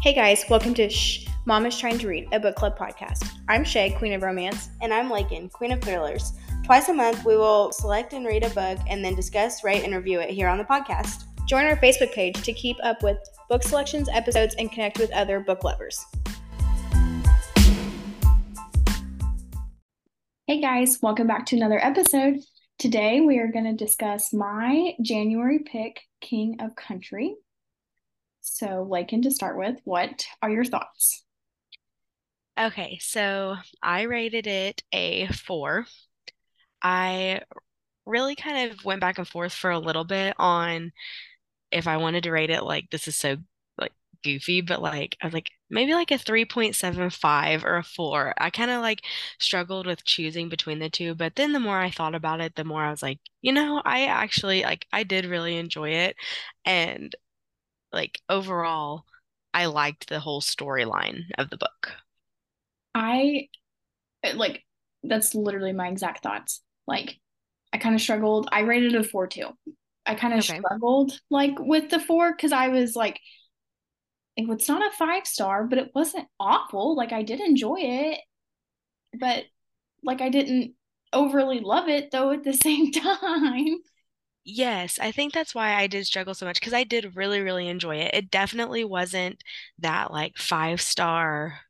Hey guys, welcome to Shh, Mom is Trying to Read, a book club podcast. I'm Shae, Queen of Romance. And I'm Laken, Queen of Thrillers. Twice a month, we will select and read a book and then discuss, rate, and review it here on the podcast. Join our Facebook page to keep up with book selections, episodes, and connect with other book lovers. Hey guys, welcome back to another episode. Today we are going to discuss my January pick, King of Country. So, Laken, to start with, what are your thoughts? Okay, so I rated it a four. I really kind of went back and forth for a little bit on if I wanted to rate it like this is so like goofy, but like I was like maybe like a 3.75 or a 4. I kind of like struggled with choosing between the two, but then the more I thought about it, the more I was like, you know, I actually like I did really enjoy it and like overall I liked the whole storyline of the book. I like that's literally my exact thoughts. Like I kind of struggled. I rated it a 4 too. I kind of okay. struggled like with the 4 cuz I was like it's not a 5 star, but it wasn't awful. Like I did enjoy it. But like I didn't overly love it though at the same time. Yes, I think that's why I did struggle so much because I did really, really enjoy it. It definitely wasn't that like five star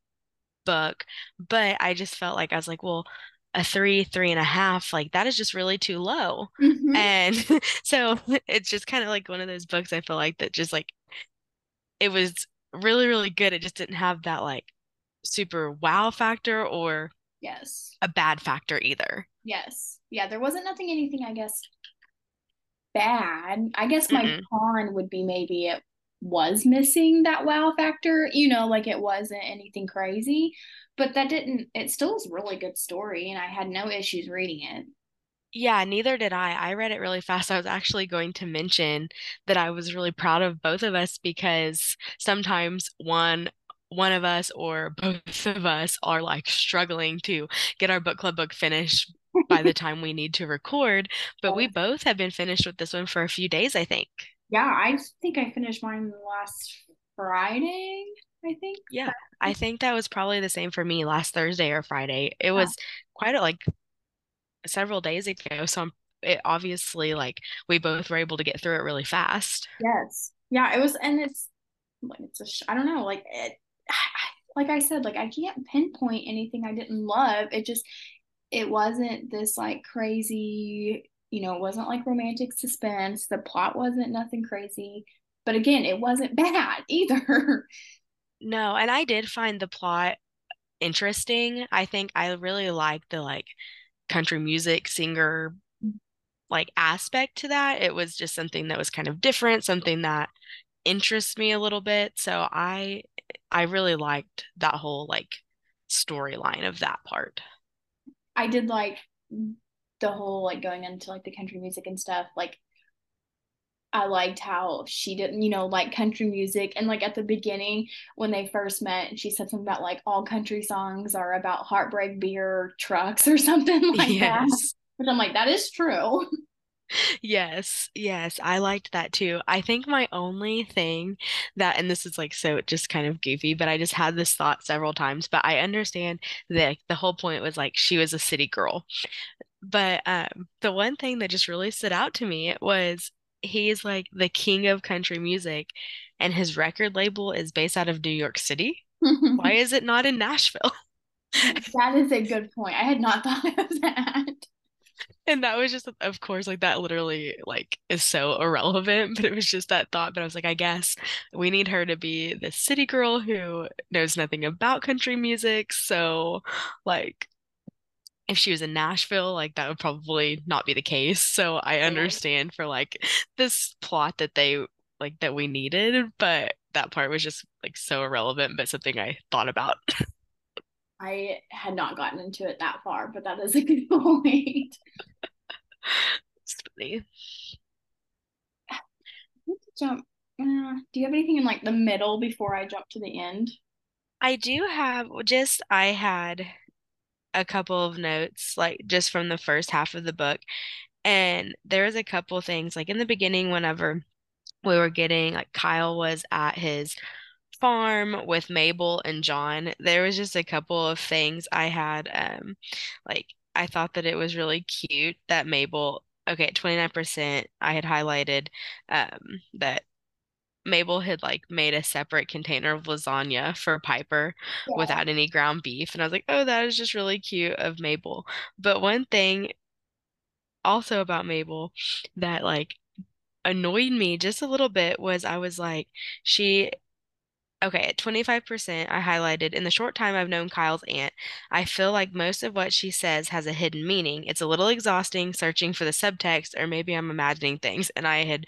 book, but I just felt like I was like, well, a three, three and a half, like that is just really too low. Mm-hmm. And so it's just kind of like one of those books I feel like that just like it was really, really good. It just didn't have that like super wow factor or yes, a bad factor either. Yes. Yeah, there wasn't nothing anything I guess bad. I guess my mm con would be maybe it was missing that wow factor, you know, like it wasn't anything crazy, but that didn't, it still a really good story and I had no issues reading it. Yeah, neither did I. I read it really fast. I was actually going to mention that I was really proud of both of us because sometimes one one of us or both of us are like struggling to get our book club book finished by the time we need to record. But we both have been finished with this one for a few days, I think. Yeah, I think I finished mine last Friday, I think. Yeah, I think that was probably the same for me last Thursday or Friday. It was quite a, like several days ago. So I'm, it obviously like we both were able to get through it really fast. Yes. Yeah, it was, and it's like, it's a, I don't know, like it, like I said, like I can't pinpoint anything I didn't love. It just, it wasn't this like crazy, you know, it wasn't like romantic suspense. The plot wasn't nothing crazy. But again, it wasn't bad either. No, and I did find the plot interesting. I think I really like the like country music singer like aspect to that. It was just something that was kind of different, something that interests me a little bit. So I I really liked that whole like storyline of that part. I did like the whole like going into like the country music and stuff. Like I liked how she didn't, you know, like country music. And like at the beginning, when they first met, she said something about like all country songs are about heartbreak beer trucks or something like yes. that. But I'm like, that is true. Yes, yes, I liked that too. I think my only thing that, and this is like so just kind of goofy, but I just had this thought several times, but I understand that the whole point was like she was a city girl. But um, the one thing that just really stood out to me was he's like the king of country music, and his record label is based out of New York City. Why is it not in Nashville? that is a good point. I had not thought of that and that was just of course like that literally like is so irrelevant but it was just that thought but i was like i guess we need her to be the city girl who knows nothing about country music so like if she was in Nashville, like that would probably not be the case. So I understand for like this plot that they like that we needed, but that part was just like so irrelevant, but something I thought about. I had not gotten into it that far, but that is a good point. it's funny. Jump. Uh, do you have anything in like the middle before I jump to the end? I do have just I had a couple of notes like just from the first half of the book and there was a couple things like in the beginning whenever we were getting like Kyle was at his farm with Mabel and John, there was just a couple of things I had um like I thought that it was really cute that Mabel okay, at 29% I had highlighted um that Mabel had like made a separate container of lasagna for Piper Yeah. without any ground beef. And I was like, oh, that is just really cute of Mabel. But one thing also about Mabel that like annoyed me just a little bit was I was like, she, okay, at 25%, I highlighted in the short time I've known Kyle's aunt, I feel like most of what she says has a hidden meaning. It's a little exhausting searching for the subtext, or maybe I'm imagining things. And I had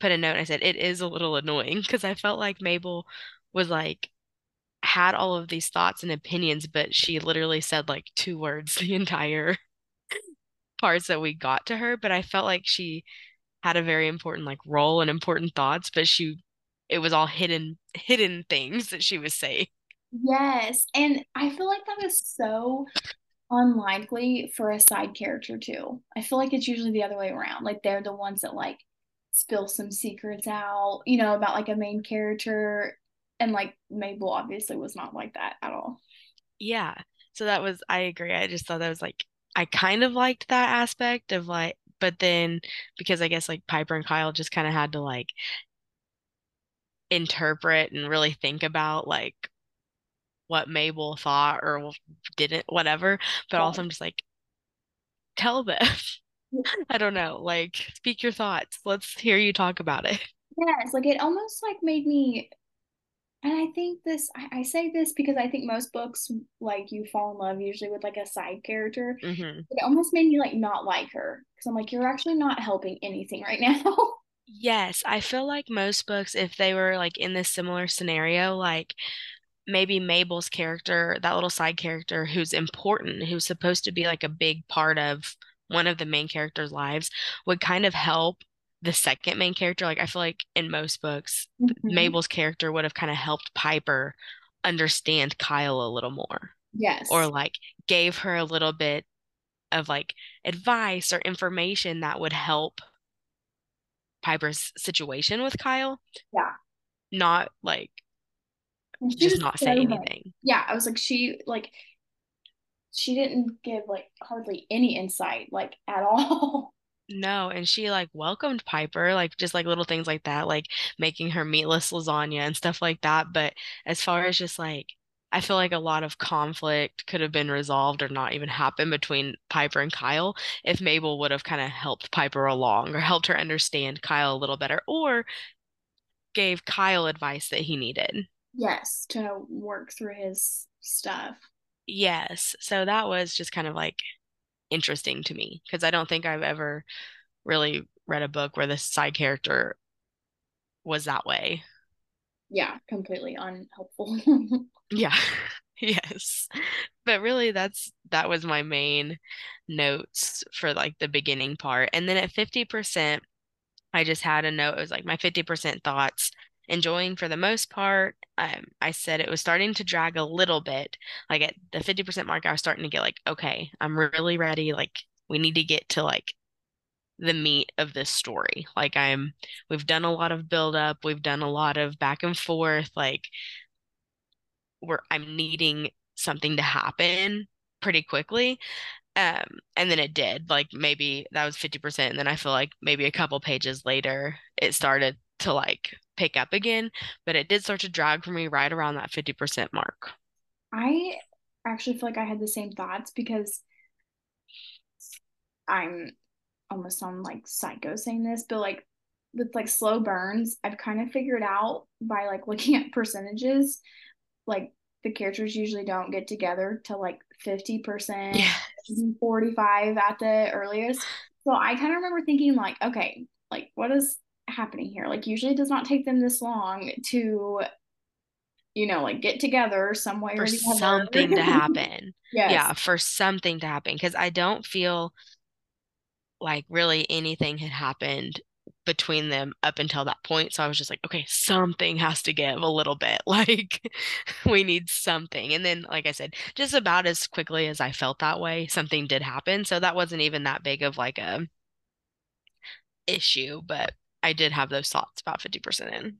put a note and I said, it is a little annoying because I felt like Mabel was like, had all of these thoughts and opinions, but she literally said like two words the entire parts that we got to her. But I felt like she had a very important like role and important thoughts, but she it was all hidden hidden things that she was saying. Yes. And I feel like that is so unlikely for a side character too. I feel like it's usually the other way around. Like they're the ones that like spill some secrets out, you know, about like a main character. And like Mabel obviously was not like that at all. Yeah. So that was I agree. I just thought that was like I kind of liked that aspect of like but then because I guess like Piper and Kyle just kind of had to like interpret and really think about like what Mabel thought or didn't, whatever. But Yeah. also, I'm just like, tell them. I don't know. Like, speak your thoughts. Let's hear you talk about it. Yes, like it almost like made me, and I think this, I, I say this because I think most books, like you fall in love usually with like a side character. hmm It almost made me like not like her because I'm like, you're actually not helping anything right now. Yes, I feel like most books, if they were like in this similar scenario, like maybe Mabel's character, that little side character who's important, who's supposed to be like a big part of one of the main characters' lives, would kind of help the second main character. Like I feel like in most books, Mhm. Mabel's character would have kind of helped Piper understand Kyle a little more, Yes. or like gave her a little bit of like advice or information that would help Piper's situation with Kyle, Yeah. not like And she just not so say like, anything. yeah, I was like, she like she didn't give like hardly any insight like at all. No, and she like welcomed Piper, like just like little things like that, like making her meatless lasagna and stuff like that. But as far as just like, I feel like a lot of conflict could have been resolved or not even happened between Piper and Kyle if Mabel would have kind of helped Piper along or helped her understand Kyle a little better or gave Kyle advice that he needed. Yes, to work through his stuff. Yes, so that was just kind of like interesting to me because I don't think I've ever really read a book where the side character was that way. Yeah, completely unhelpful. Yeah. Yes. But really that's that was my main notes for like the beginning part. And then at 50%, I just had a note. It was like my 50% thoughts. Enjoying for the most part. Um, I said it was starting to drag a little bit. Like at the 50% mark, I was starting to get like, okay, I'm really ready. Like we need to get to like the meat of this story. Like I'm, we've done a lot of build up, we've done a lot of back and forth. Like we're, I'm needing something to happen pretty quickly. Um, and then it did. Like maybe that was 50%. And then I feel like maybe a couple pages later, it started to like pick up again. But it did start to drag for me right around that 50% mark. I actually feel like I had the same thoughts because I'm almost sound like psycho saying this, but like with like slow burns, I've kind of figured out by like looking at percentages, like the characters usually don't get together till like 50%, Yeah. 45 at the earliest. So I kind of remember thinking like, okay, like what is happening here? Like usually it does not take them this long to, you know, like get together some way For or something to happen. Yes. Yeah, for something to happen. Because I don't feel like really anything had happened between them up until that point. So I was just like, okay, something has to give a little bit. Like we need something. And then, like I said, just about as quickly as I felt that way, something did happen. So that wasn't even that big of like a issue, but I did have those thoughts about 50% in.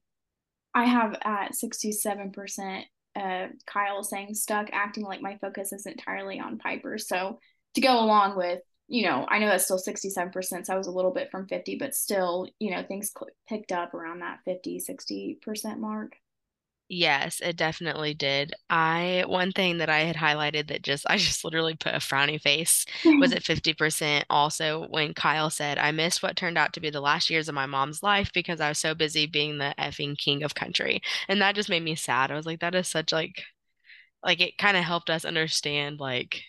I have at 67% uh, Kyle saying stuck, acting like my focus is entirely on Piper. So to go along with, you know, I know that's still 67%, so I was a little bit from 50, but still, you know, things cl- picked up around that 50, 60% mark. Yes, it definitely did. I one thing that I had highlighted that just I just literally put a frowny face was at 50% also when Kyle said, I missed what turned out to be the last years of my mom's life because I was so busy being the effing king of country. And that just made me sad. I was like, that is such like like it kind of helped us understand like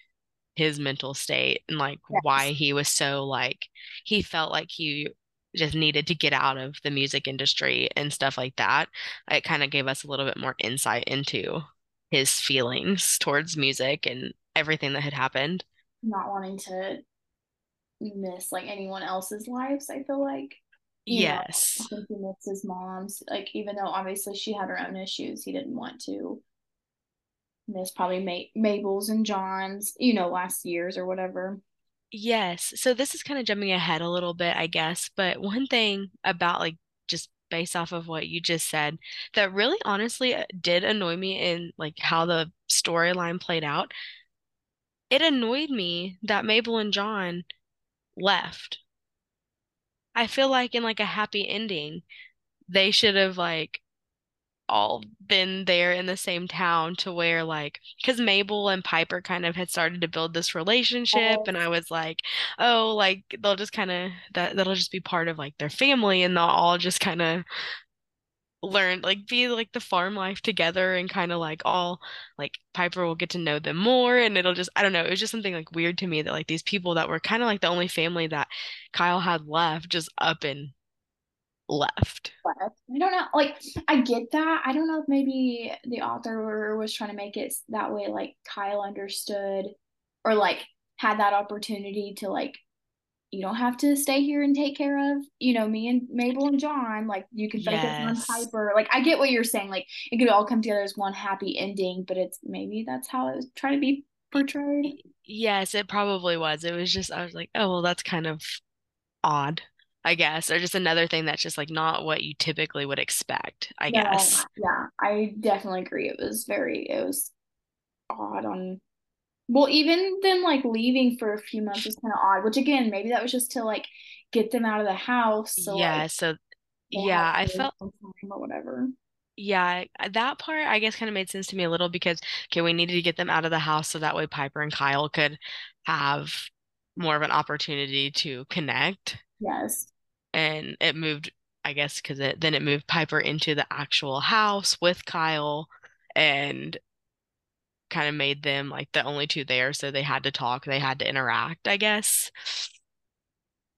his mental state and like why he was so like he felt like he just needed to get out of the music industry and stuff like that. It kind of gave us a little bit more insight into his feelings towards music and everything that had happened. Not wanting to miss like anyone else's lives, I feel like. You know, I Yes. think he missed his mom's. Like, even though obviously she had her own issues, he didn't want to miss probably Ma- Mabel's and John's, you know, last year's or whatever. Yes. So this is kind of jumping ahead a little bit, I guess, but one thing about like just based off of what you just said that really honestly uh, did annoy me in like how the storyline played out it annoyed me that Mabel and John left. I feel like in like a happy ending, they should have like all been there in the same town to where like because Mabel and Piper kind of had started to build this relationship oh. and I was like, oh, like they'll just kind of that that'll just be part of like their family and they'll all just kind of learn like be like the farm life together and kind of like all like Piper will get to know them more and it'll just I don't know it was just something like weird to me that like these people that were kind of like the only family that Kyle had left just up and left. I don't know. Like, I get that. I don't know if maybe the author was trying to make it that way, like Kyle understood or like had that opportunity to like you don't have to stay here and take care of, you know, me and Mabel and John. Like you can focus on Yes. Piper. Like I get what you're saying. Like it could all come together as one happy ending, but it's maybe that's how it was trying to be portrayed. Yes, it probably was. It was just I was like, oh well that's kind of odd, I guess, or just another thing that's just like not what you typically would expect, I No, guess. yeah, I definitely agree. It was very, it was odd on, well, even them like leaving for a few months was kind of odd, which again, maybe that was just to like get them out of the house. So like Yeah, so yeah, I felt or whatever. Yeah, that part I guess kind of made sense to me a little because okay, we needed to get them out of the house so that way Piper and Kyle could have more of an opportunity to connect. Yes. And it moved, I guess, because it then it moved Piper into the actual house with Kyle and kind of made them like the only two there, so they had to talk, they had to interact, I guess,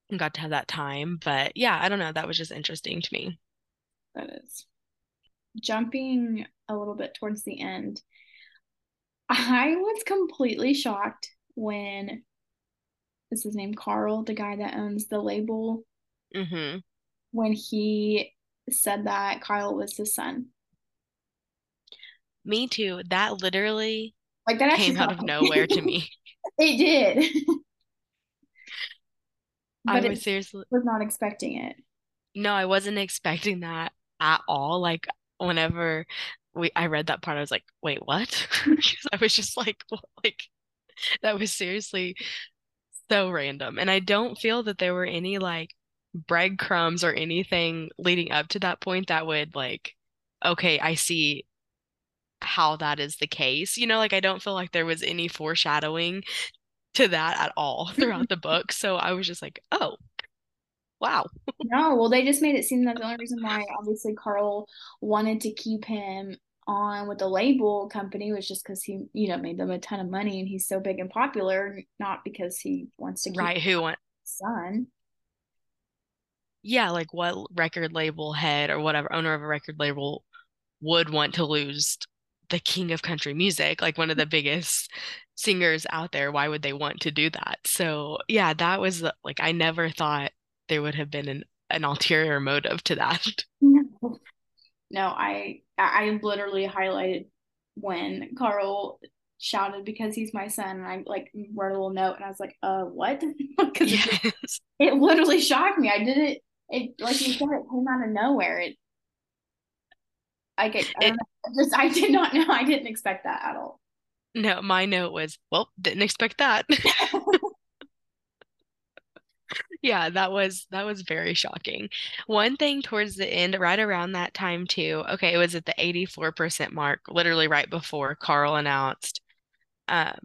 and got to have that time. But yeah, I don't know, that was just interesting to me. That is. Jumping a little bit towards the end, I was completely shocked when this is his name Carl, the guy that owns the label, hmm when he said that Kyle was his son. Me too. That literally Like that came out of nowhere to me. It did, I but was seriously, was not expecting it. no, I wasn't expecting that at all. Like whenever we I read that part, I was like, wait, what? Because I was just like, what? like that was seriously so random. And I don't feel that there were any like breadcrumbs or anything leading up to that point that would like, okay, I see how that is the case. You know, like I don't feel like there was any foreshadowing to that at all throughout the book. So I was just like, oh, wow. No, well, they just made it seem that the only reason why obviously Carl wanted to keep him on with the label company was just because he, you know, made them a ton of money and he's so big and popular, not because he wants to keep Right, who his son. Yeah, like what record label head or whatever owner of a record label would want to lose the king of country music, like one of the biggest singers out there. Why would they want to do that? So, yeah, that was the- like I never thought there would have been an an ulterior motive to that. No, no, I I literally highlighted when Carl shouted because he's my son and I like wrote a little note and I was like, uh, what? Because it Yes. it literally shocked me. I did it. Like you said, it came out of nowhere. It I it, just I did not know. I didn't expect that at all. No, my note was, well, didn't expect that. Yeah, that was that was very shocking. One thing towards the end, right around that time too. Okay, it was at the 84% mark, literally right before Carl announced um,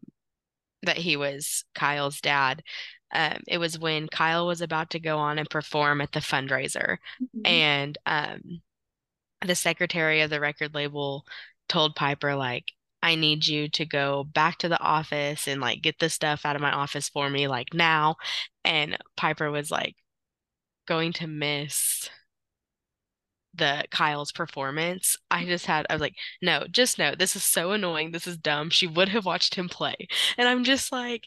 that he was Kyle's dad. Um, it was when Kyle was about to go on and perform at the fundraiser, mm-hmm. and um, the secretary of the record label told Piper like, I need you to go back to the office and like get this stuff out of my office for me like now. And Piper was like going to miss the Kyle's performance. I just had I was like, no, just no, this is so annoying. This is dumb. She would have watched him play. And I'm just like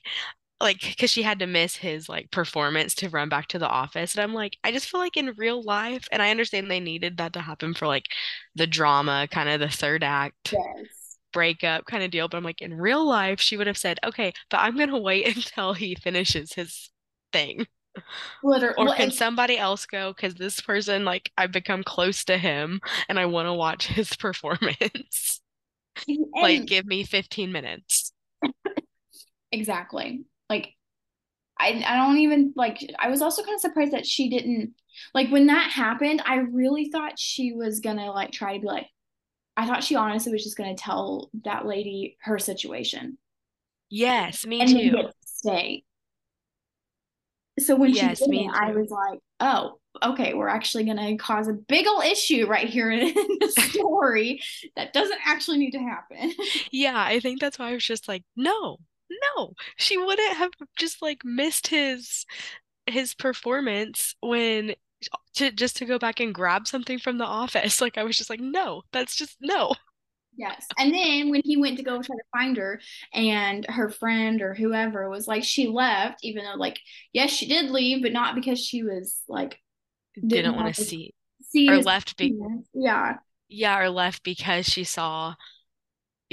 like because she had to miss his like performance to run back to the office and i'm like i just feel like in real life and i understand they needed that to happen for like the drama kind of the third act yes breakup kind of deal. But I'm like, in real life, she would have said, okay, but I'm going to wait until he finishes his thing. Literally. Or can somebody else go? Because this person, like, I've become close to him and I want to watch his performance. like, give me 15 minutes. exactly. Like, I, I don't even like I was also kind of surprised that she didn't like when that happened I really thought she was gonna like try to be like I thought she honestly was just to tell that lady her situation. Yes, me and too. stay. So when yes, she did it, I was like, "Oh, okay, we're actually to cause a big old issue right here in the story that doesn't actually need to happen." Yeah, I think that's why I was just like, "No, no, she wouldn't have just like missed his his performance when to just to go back and grab something from the office. Like I was just like, no, that's just no. Yes. And then when he went to go try to find her and her friend or whoever was like, she left, even though like, yes, she did leave, but not because she was like didn't, didn't want to see, see or left be- yeah. Yeah, or left because she saw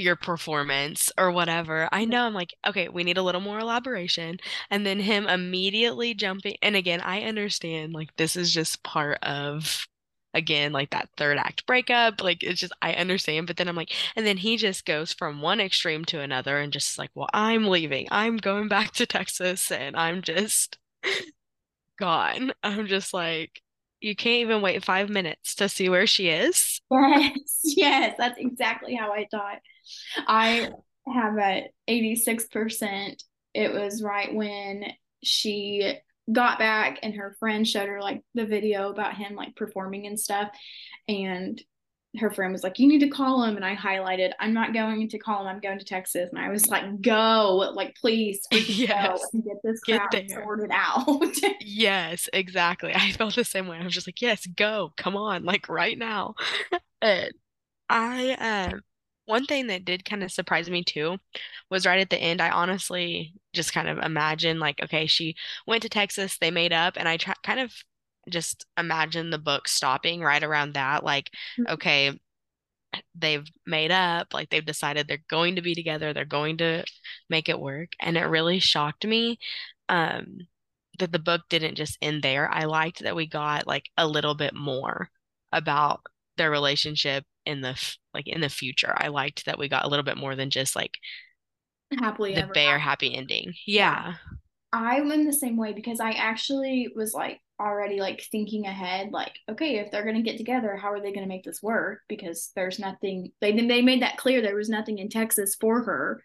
your performance or whatever. I know I'm like, okay, we need a little more elaboration. And then him immediately jumping. And again, I understand like this is just part of, again, like that third act breakup. Like it's just, I understand. But then I'm like, and then he just goes from one extreme to another and just like, well, I'm leaving. I'm going back to Texas and I'm just gone. I'm just like, you can't even wait five minutes to see where she is. Yes, yes, that's exactly how I thought. I have at 86%. It was right when she got back and her friend showed her like the video about him like performing and stuff. And her friend was like, You need to call him. And I highlighted, I'm not going to call him. I'm going to Texas. And I was like, Go, like, please yes. go and get this crap get sorted out. yes, exactly. I felt the same way. I was just like, Yes, go, come on, like right now. and I, um, one thing that did kind of surprise me too was right at the end. I honestly just kind of imagined, like, okay, she went to Texas, they made up, and I try, kind of just imagine the book stopping right around that. Like, mm-hmm. okay, they've made up, like, they've decided they're going to be together, they're going to make it work. And it really shocked me um, that the book didn't just end there. I liked that we got like a little bit more about their relationship in the like in the future. I liked that we got a little bit more than just like happily the bare happy ending. Yeah. I'm in the same way because I actually was like already like thinking ahead like okay if they're going to get together how are they going to make this work because there's nothing they they made that clear there was nothing in Texas for her.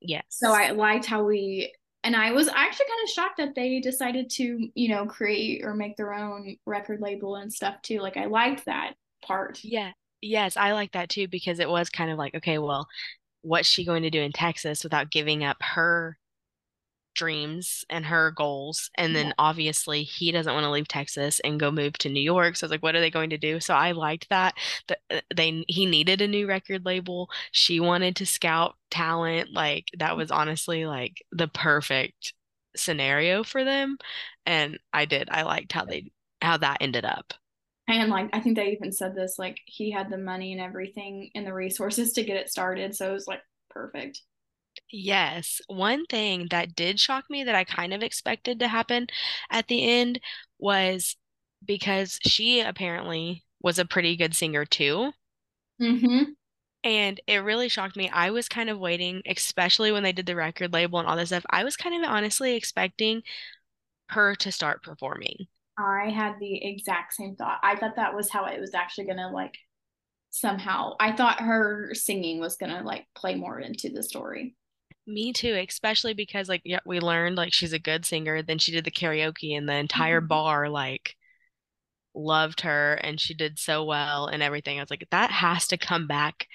Yes. So I liked how we and I was actually kind of shocked that they decided to, you know, create or make their own record label and stuff too. Like I liked that part. Yeah. Yes, I like that too because it was kind of like, okay, well, what's she going to do in Texas without giving up her dreams and her goals and then yeah. obviously he doesn't want to leave Texas and go move to New York so it's like what are they going to do so I liked that that uh, they he needed a new record label she wanted to scout talent like that was honestly like the perfect scenario for them and I did I liked how they how that ended up and like I think they even said this like he had the money and everything and the resources to get it started. So it was like perfect. Yes. One thing that did shock me that I kind of expected to happen at the end was because she apparently was a pretty good singer too. Mm-hmm. And it really shocked me. I was kind of waiting, especially when they did the record label and all this stuff. I was kind of honestly expecting her to start performing. I had the exact same thought. I thought that was how it was actually gonna like somehow. I thought her singing was gonna like play more into the story. Me too, especially because like yeah, we learned like she's a good singer. Then she did the karaoke and the entire Mhm. bar like loved her and she did so well and everything. I was like, that has to come back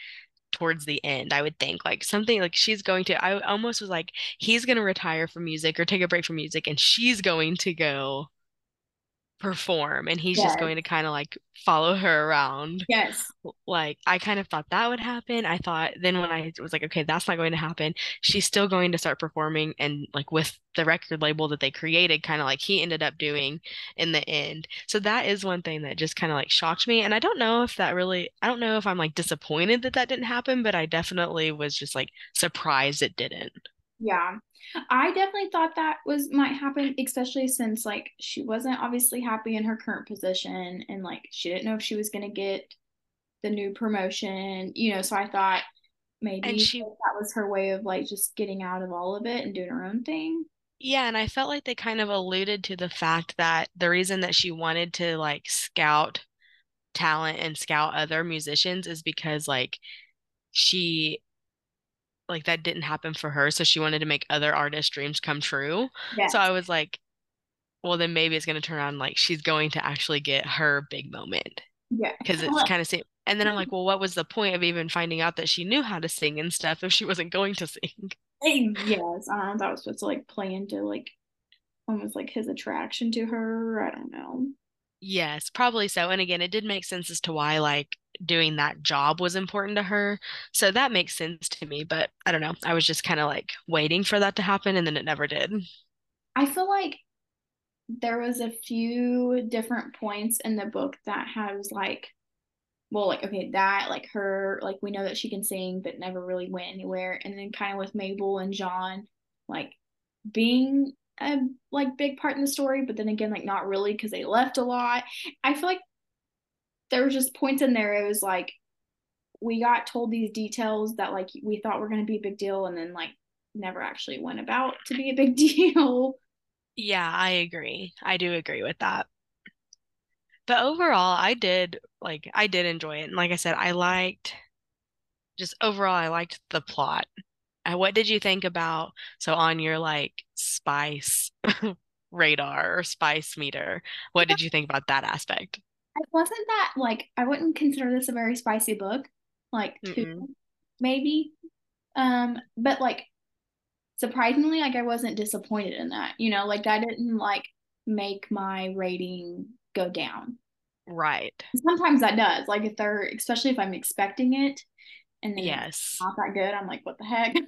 towards the end, I would think. Like something like she's going to, I almost was like, he's going to retire from music or take a break from music and she's going to go perform and he's just going to kind of like follow her around. Yes. Like I kind of thought that would happen. I thought then when I was like, okay, that's not going to happen, she's still going to start performing and like with the record label that they created, kind of like he ended up doing in the end. So that is one thing that just kind of like shocked me. And I don't know if that really, I don't know if I'm like disappointed that that didn't happen, but I definitely was just like surprised it didn't. Yeah. I definitely thought that was might happen, especially since like she wasn't obviously happy in her current position and like she didn't know if she was gonna get the new promotion, you know, so I thought And maybe she that was her way of like just getting out of all of it and doing her own thing. Yeah, and I felt like they kind of alluded to the fact that the reason that she wanted to like scout talent and scout other musicians is because like she like that didn't happen for her, so she wanted to make other artists' dreams come true. So I was like, well, then maybe it's going to turn on like she's going to actually get her big moment Yeah. because it's kind of same. And then I'm like, well, what was the point of even finding out that she knew how to sing and stuff if she wasn't going to sing? yes, I don't know that was supposed to like play into like almost like his attraction to her. I don't know. Yes, probably so. And again, it did make sense as to why like doing that job was important to her. So that makes sense to me, but I don't know. I was just kind of like waiting for that to happen and then it never did. I feel like there was a few different points in the book that has like well like okay that like her like we know that she can sing but never really went anywhere and then kind of with Mabel and John like being a like big part in the story but then again like not really because they left a lot I feel like there was just points in there it was like we got told these details that like we thought were going to be a big deal and then like never actually went about to be a big deal Yeah, I agree. I do agree with that. But overall, I did like I did enjoy it. And like I said, I liked just overall I liked the plot. Uh, What did you think about so on your like spice radar or spice meter? What did you think about that aspect? Wasn't that like I wouldn't consider this a very spicy book, like two Mm-mm. maybe. Um, but like surprisingly, like I wasn't disappointed in that. You know, like that didn't like make my rating go down. Right. Sometimes that does. Like if they're especially if I'm expecting it and then Yes. not that good, I'm like, what the heck?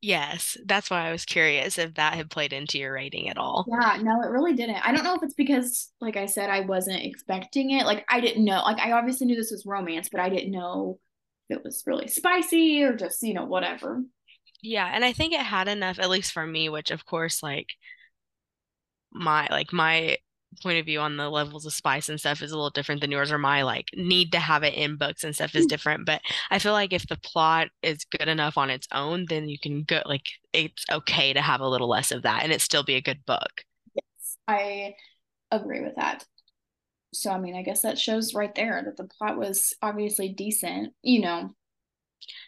Yes. That's why I was curious if that had played into your rating at all. Yeah, no, it really didn't. I don't know if it's because, like I said, I wasn't expecting it. Like I didn't know. Like I obviously knew this was romance, but I didn't know if it was really spicy or just, you know, whatever. Yeah, and I think it had enough, at least for me, which of course, like my like my point of view on the levels of spice and stuff is a little different than yours, or my like need to have it in books and stuff is mm. different. But I feel like if the plot is good enough on its own, then you can go like it's okay to have a little less of that and it still be a good book. Yes, I agree with that. So, I mean, I guess that shows right there that the plot was obviously decent. You know,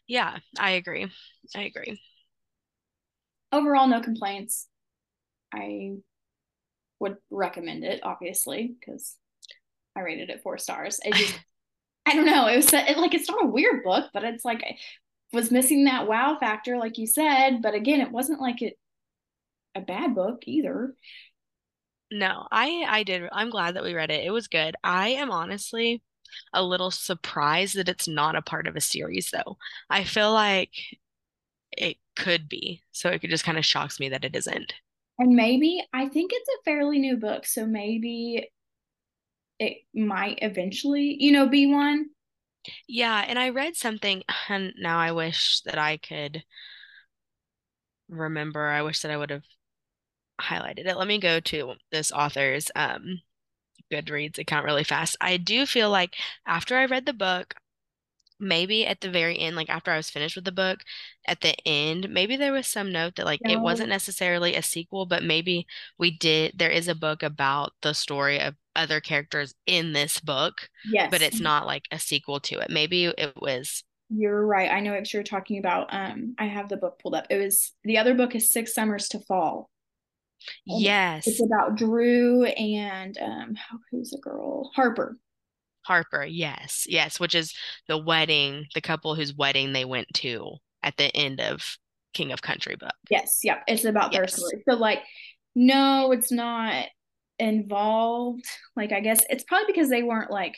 Yeah, I agree. I agree. overall, no complaints. I would recommend it, obviously, because I rated it four stars. It just, I don't know. It was it, like it's not a weird book, but it's like I was missing that wow factor, like you said. But again, it wasn't like it a bad book either. No, I I did. I'm glad that we read it. It was good. I am honestly a little surprised that it's not a part of a series though. I feel like it could be. So it just kind of shocks me that it isn't. And maybe I think it's a fairly new book, so maybe it might eventually, you know, be one. Yeah, and I read something and now I wish that I could remember. I wish that I would have highlighted it. Let me go to this author's um Goodreads account really fast. I do feel like after I read the book, maybe at the very end, like after I was finished with the book, at the end, maybe there was some note that like it wasn't necessarily a sequel, but maybe we did, there is a book about the story of other characters in this book, Yes. but it's not like a sequel to it. Maybe it was, you're right. I know what you're talking about. Um, I have the book pulled up. It was the other book is Six Summers to Fall. And it's about Drew and um who's the girl? Harper. Harper, yes, yes, which is the wedding, the couple whose wedding they went to at the end of King of Country book. Yes, yep. It's about their story. So like, no, it's not involved. Like I guess it's probably because they weren't like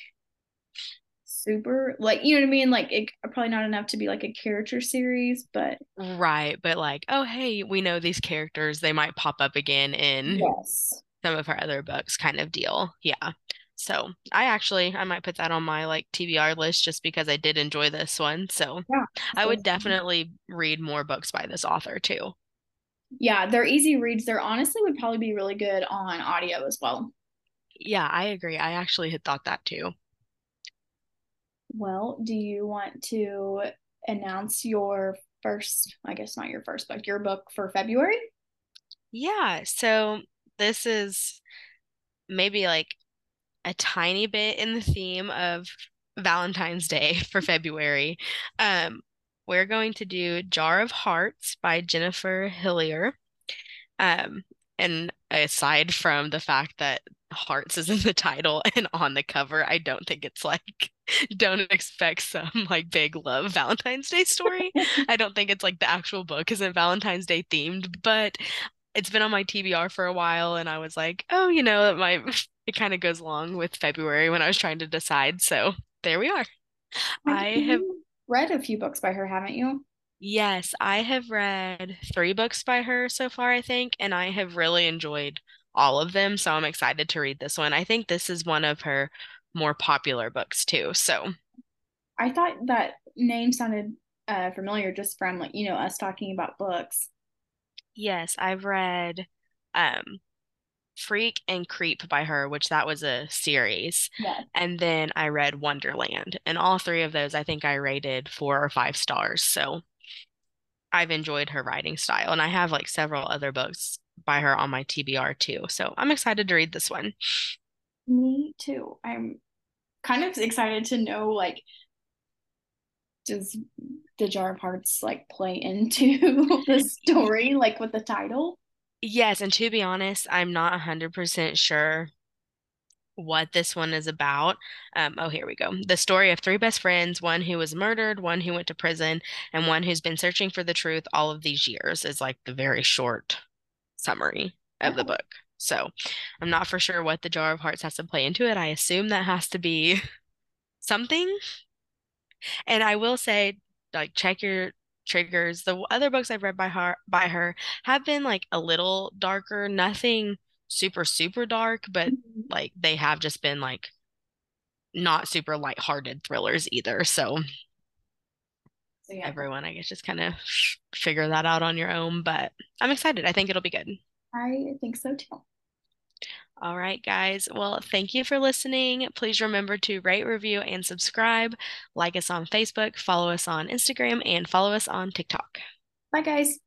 super like you know what I mean? Like it probably not enough to be like a character series, but Right, but like, oh, hey, we know these characters. They might pop up again in yes. some of her other books kind of deal. Yeah. So I actually I might put that on my like TBR list just because I did enjoy this one. So Yeah. I would definitely read more books by this author too. yeah, they're easy reads. They're honestly would probably be really good on audio as well. Yeah, I agree. I actually had thought that too. Well, do you want to announce your first, I guess not your first book, your book for February? Yeah, so this is maybe like a tiny bit in the theme of Valentine's Day for February. Um, we're going to do Jar of Hearts by Jennifer Hillier. Um, and aside from the fact that Hearts is in the title and on the cover, I don't think it's like, don't expect some like big love Valentine's Day story. I don't think it's like the actual book isn't Valentine's Day themed, but it's been on my TBR for a while, and I was like, oh, you know, it might it kind of goes along with February when I was trying to decide. So there we are. I I have, read a few books by her, haven't you? yes, I have read three books by her so far, I think, and I have really enjoyed all of them. So I'm excited to read this one. I think this is one of her more popular books too. So I thought that name sounded uh, familiar just from like, you know, us talking about books. Yes, I've read um Freak and Creep by her, which that was a series. Yeah. And then I read Wonderland. And all three of those I think I rated four or five stars. So I've enjoyed her writing style. And I have like several other books by her on my TBR too. So I'm excited to read this one. Me too. I'm kind of excited to know like does the Jar of Hearts like play into the story like with the title? Yes, and to be honest, I'm not 100% sure what this one is about. Um, oh, here we go. The story of three best friends, one who was murdered, one who went to prison, and one who's been searching for the truth all of these years is like the very short summary of the book. So I'm not for sure what the Jar of Hearts has to play into it. I assume that has to be something. And I will say, like, check your triggers. The other books I've read by her by her have been like a little darker, nothing super, super dark, but Mhm. like they have just been like not super lighthearted thrillers either. So So yeah, everyone, I guess, just kind of figure that out on your own. But I'm excited. I think it'll be good. I think so too. All right, guys. Well, thank you for listening. Please remember to rate, review, and subscribe. Like us on Facebook, follow us on Instagram, and follow us on TikTok. Bye guys.